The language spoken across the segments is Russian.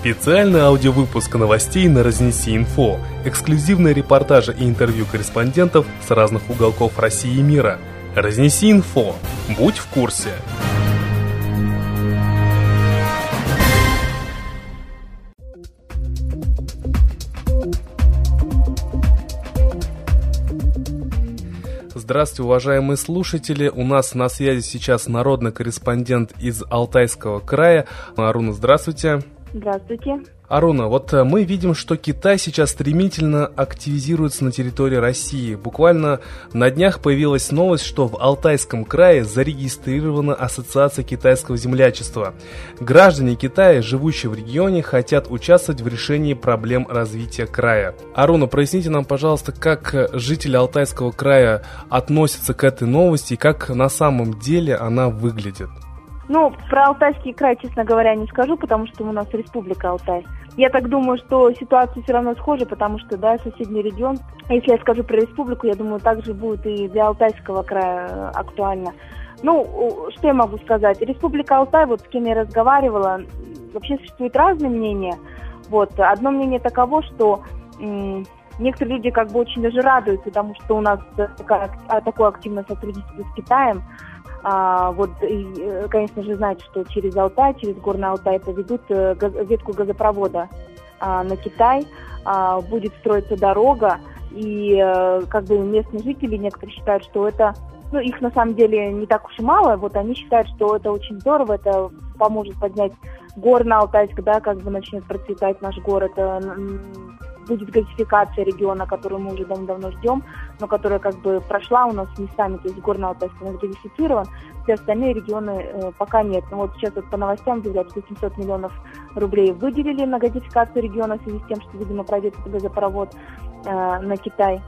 Специальный аудиовыпуск новостей на Разнеси Инфо, эксклюзивные репортажи и интервью корреспондентов с разных уголков России и мира. Разнеси Инфо. Будь в курсе. Здравствуйте, уважаемые слушатели. У нас на связи сейчас народный корреспондент из Алтайского края. Аруна, здравствуйте. Здравствуйте. Аруна, вот э, мы видим, что Китай сейчас стремительно активизируется на территории России. Буквально на днях появилась новость, что в Алтайском крае зарегистрирована Ассоциация китайского землячества. Граждане Китая, живущие в регионе, хотят участвовать в решении проблем развития края. Аруна, проясните нам, пожалуйста, как жители Алтайского края относятся к этой новости и как на самом деле она выглядит. Ну, про Алтайский край, честно говоря, не скажу, потому что у нас республика Алтай. Я так думаю, что ситуация все равно схожа, потому что, да, соседний регион, если я скажу про республику, я думаю, также будет и для Алтайского края э, актуально. Ну, что я могу сказать? Республика Алтай, вот с кем я разговаривала, вообще существуют разные мнения. Вот, одно мнение таково, что некоторые люди как бы очень даже радуются, потому что у нас такая, такое активное сотрудничество с Китаем. А, вот, и, э, конечно же, знаете, что через Алтай, через Горный Алтай поведут э, газ, ветку газопровода а, на Китай, а, будет строиться дорога, и а, как бы местные жители некоторые считают, что это, ну, их на самом деле не так уж и мало, вот они считают, что это очень здорово, это поможет поднять Горный Алтайск, да, как бы начнет процветать наш город, будет газификация региона, которую мы уже давно ждем, но которая как бы прошла у нас местами, то есть Горный Алтайск у нас газифицирован, все остальные регионы э, пока нет. Но вот сейчас вот по новостям объявляют, что 700 миллионов рублей выделили на газификацию региона в связи с тем, что, видимо, пройдет газопровод э, на Китай.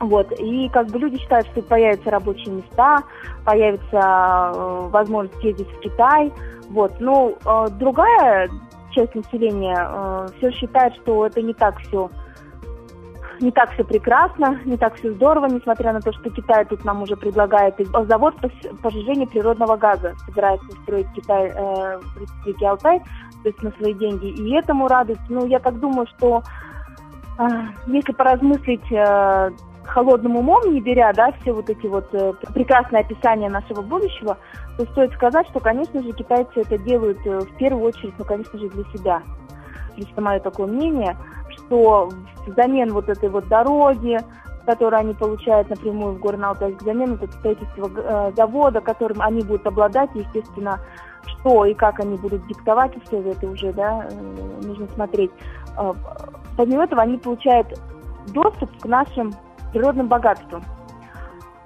Вот. И как бы люди считают, что появятся рабочие места, появится э, возможность ездить в Китай. Вот. Ну, э, другая часть населения э, все считает, что это не так все не так все прекрасно, не так все здорово, несмотря на то, что Китай тут нам уже предлагает завод по сжижению природного газа. Собирается строить Китай э, в Республике Алтай, то есть на свои деньги. И этому радуется. Ну, я так думаю, что э, если поразмыслить э, холодным умом, не беря, да, все вот эти вот э, прекрасные описания нашего будущего, то стоит сказать, что, конечно же, китайцы это делают э, в первую очередь, ну, конечно же, для себя. Лично мое такое мнение, что взамен вот этой вот дороги, которую они получают напрямую в Горный Алтайск, взамен вот это строительство э, завода, которым они будут обладать, естественно, что и как они будут диктовать условия, это уже, да, э, нужно смотреть. Э, помимо этого, они получают доступ к нашим природным богатством.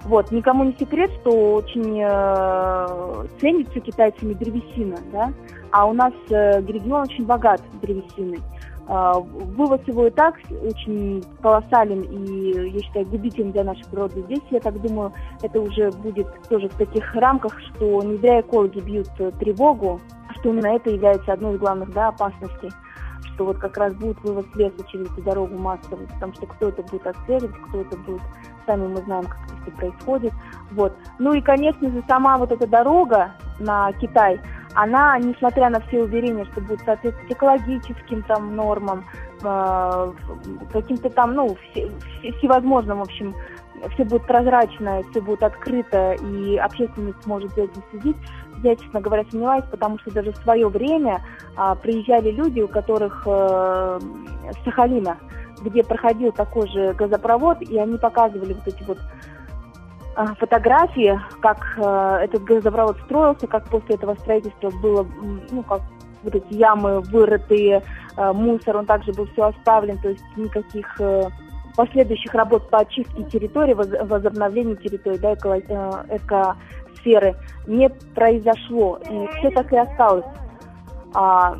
Вот, никому не секрет, что очень э, ценится китайцами древесина, да, а у нас э, регион очень богат древесиной. Э, вывоз его и так очень колоссален и, я считаю, губителен для нашей природы. Здесь, я так думаю, это уже будет тоже в таких рамках, что не зря экологи бьют тревогу, что именно это является одной из главных да, опасностей что вот как раз будет вывоз леса через эту дорогу массовый, потому что кто это будет отслеживать, кто это будет, сами мы знаем, как это происходит. Вот. Ну и, конечно же, сама вот эта дорога на Китай, она, несмотря на все уверения, что будет соответствовать экологическим там нормам, э, каким-то там, ну, все, всевозможным, в общем, все будет прозрачно, все будет открыто, и общественность сможет за этим следить, я, честно говоря, сомневаюсь, потому что даже в свое время а, приезжали люди, у которых э, Сахалина, где проходил такой же газопровод, и они показывали вот эти вот э, фотографии, как э, этот газопровод строился, как после этого строительства было, ну, как вот эти ямы вырытые, э, мусор, он также был все оставлен, то есть никаких э, последующих работ по очистке территории, возобновлению территории, да, эко, э, экосферы не произошло. И все так и осталось. А,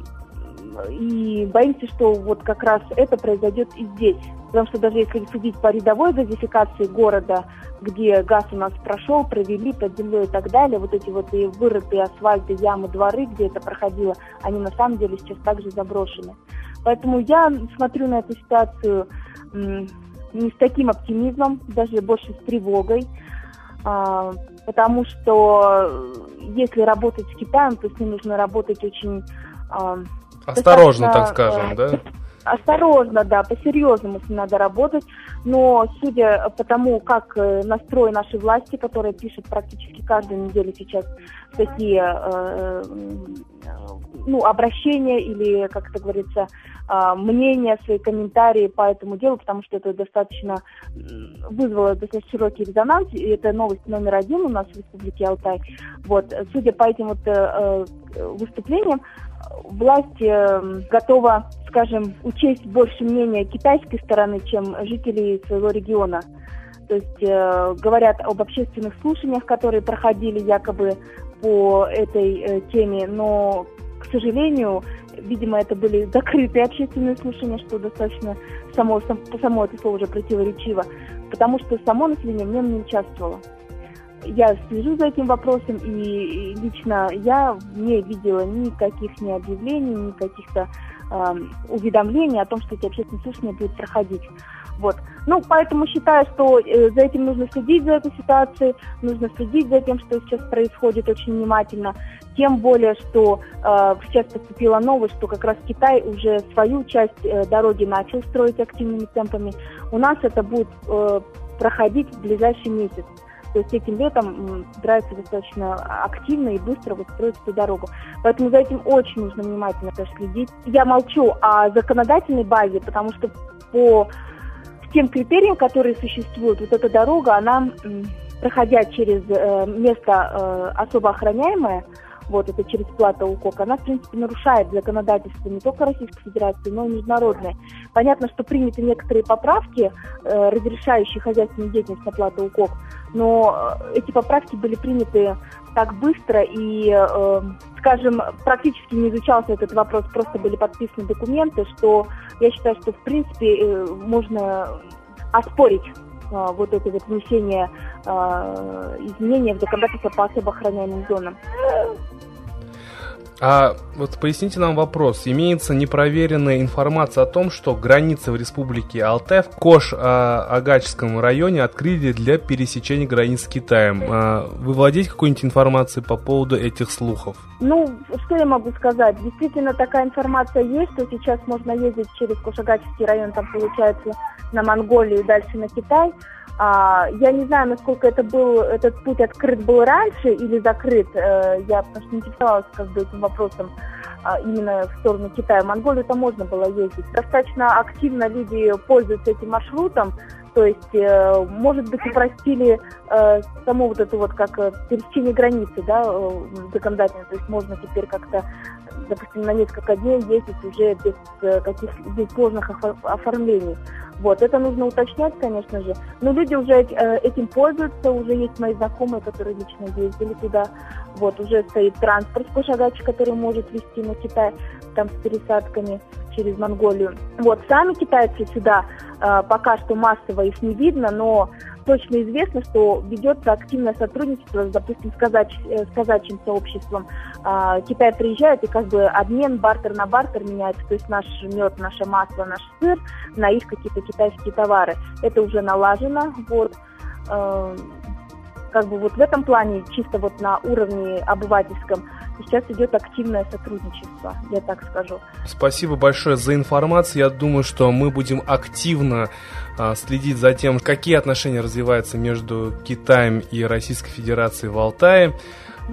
и боимся, что вот как раз это произойдет и здесь. Потому что даже если судить по рядовой газификации города, где газ у нас прошел, провели под землей и так далее, вот эти вот и вырытые асфальты, ямы, дворы, где это проходило, они на самом деле сейчас также заброшены. Поэтому я смотрю на эту ситуацию не с таким оптимизмом, даже больше с тревогой, а, потому что если работать с Китаем, то с ним нужно работать очень а, Осторожно, так скажем, да? Осторожно, да, по-серьезному с надо работать, но судя по тому, как э, настрой нашей власти, которая пишет практически каждую неделю сейчас такие э, ну, обращения или, как это говорится, э, мнения, свои комментарии по этому делу, потому что это достаточно вызвало достаточно широкий резонанс, и это новость номер один у нас в Республике Алтай. Вот, судя по этим вот э, выступлениям, власть э, готова, скажем, учесть больше мнения китайской стороны, чем жителей своего региона. То есть э, говорят об общественных слушаниях, которые проходили якобы по этой э, теме, но, к сожалению, видимо, это были закрытые общественные слушания, что достаточно само, само это слово уже противоречиво, потому что само население в нем не участвовало я слежу за этим вопросом, и лично я не видела никаких ни объявлений, ни каких-то э, уведомлений о том, что эти общественные слушания будут проходить. Вот. Ну, поэтому считаю, что э, за этим нужно следить, за этой ситуацией, нужно следить за тем, что сейчас происходит очень внимательно. Тем более, что э, сейчас поступила новость, что как раз Китай уже свою часть э, дороги начал строить активными темпами. У нас это будет э, проходить в ближайший месяц. То есть этим летом собираются достаточно активно и быстро вот строить эту дорогу. Поэтому за этим очень нужно внимательно тоже следить. Я молчу о законодательной базе, потому что по тем критериям, которые существуют, вот эта дорога, она, проходя через э, место э, особо охраняемое, вот это через плата УКОК, она, в принципе, нарушает законодательство не только Российской Федерации, но и международное. Понятно, что приняты некоторые поправки, э, разрешающие хозяйственную деятельность на плату УКОК, но э, эти поправки были приняты так быстро и, э, скажем, практически не изучался этот вопрос, просто были подписаны документы, что я считаю, что, в принципе, э, можно оспорить э, вот это вот внесение э, изменения в законодательство по особо охраняемым зонам. А вот поясните нам вопрос. Имеется непроверенная информация о том, что границы в республике Алтай в Кош-Агачском районе открыли для пересечения границ с Китаем. А вы владеете какой-нибудь информацией по поводу этих слухов? Ну, что я могу сказать? Действительно, такая информация есть, что сейчас можно ездить через Кош-Агачский район, там получается на Монголию и дальше на Китай. А, я не знаю, насколько это был, этот путь открыт был раньше или закрыт. Э, я потому что не интересовалась как бы этим вопросом а, именно в сторону Китая. В Монголию там можно было ездить. Достаточно активно люди пользуются этим маршрутом. То есть, э, может быть, упростили э, само вот это вот как э, пересечение границы, да, э, законодательно. То есть можно теперь как-то допустим, на несколько дней ездить уже без э, каких без сложных оформлений. Вот, это нужно уточнять, конечно же. Но люди уже э, этим пользуются, уже есть мои знакомые, которые лично ездили туда. Вот, уже стоит транспорт Кошагач, который может вести на Китай, там с пересадками через Монголию. Вот, сами китайцы сюда э, пока что массово их не видно, но точно известно, что ведется активное сотрудничество, допустим, с, казач, э, с казачьим сообществом. А, Китай приезжает и как бы обмен, бартер на бартер меняется, то есть наш мед, наше масло, наш сыр на их какие-то китайские товары. Это уже налажено, вот. Э, как бы вот в этом плане, чисто вот на уровне обывательском, сейчас идет активное сотрудничество, я так скажу. Спасибо большое за информацию. Я думаю, что мы будем активно а, следить за тем, какие отношения развиваются между Китаем и Российской Федерацией в Алтае.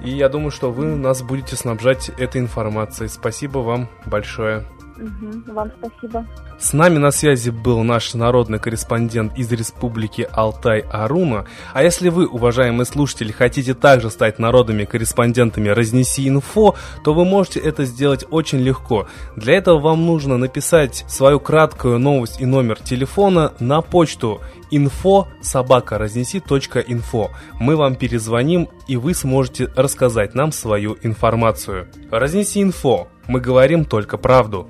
И я думаю, что вы нас будете снабжать этой информацией. Спасибо вам большое. Вам спасибо. С нами на связи был наш народный корреспондент из Республики Алтай Аруна. А если вы, уважаемые слушатели, хотите также стать народными корреспондентами «Разнеси инфо», то вы можете это сделать очень легко. Для этого вам нужно написать свою краткую новость и номер телефона на почту info собака разнеси.инфо. Мы вам перезвоним, и вы сможете рассказать нам свою информацию. Разнеси инфо. Мы говорим только правду.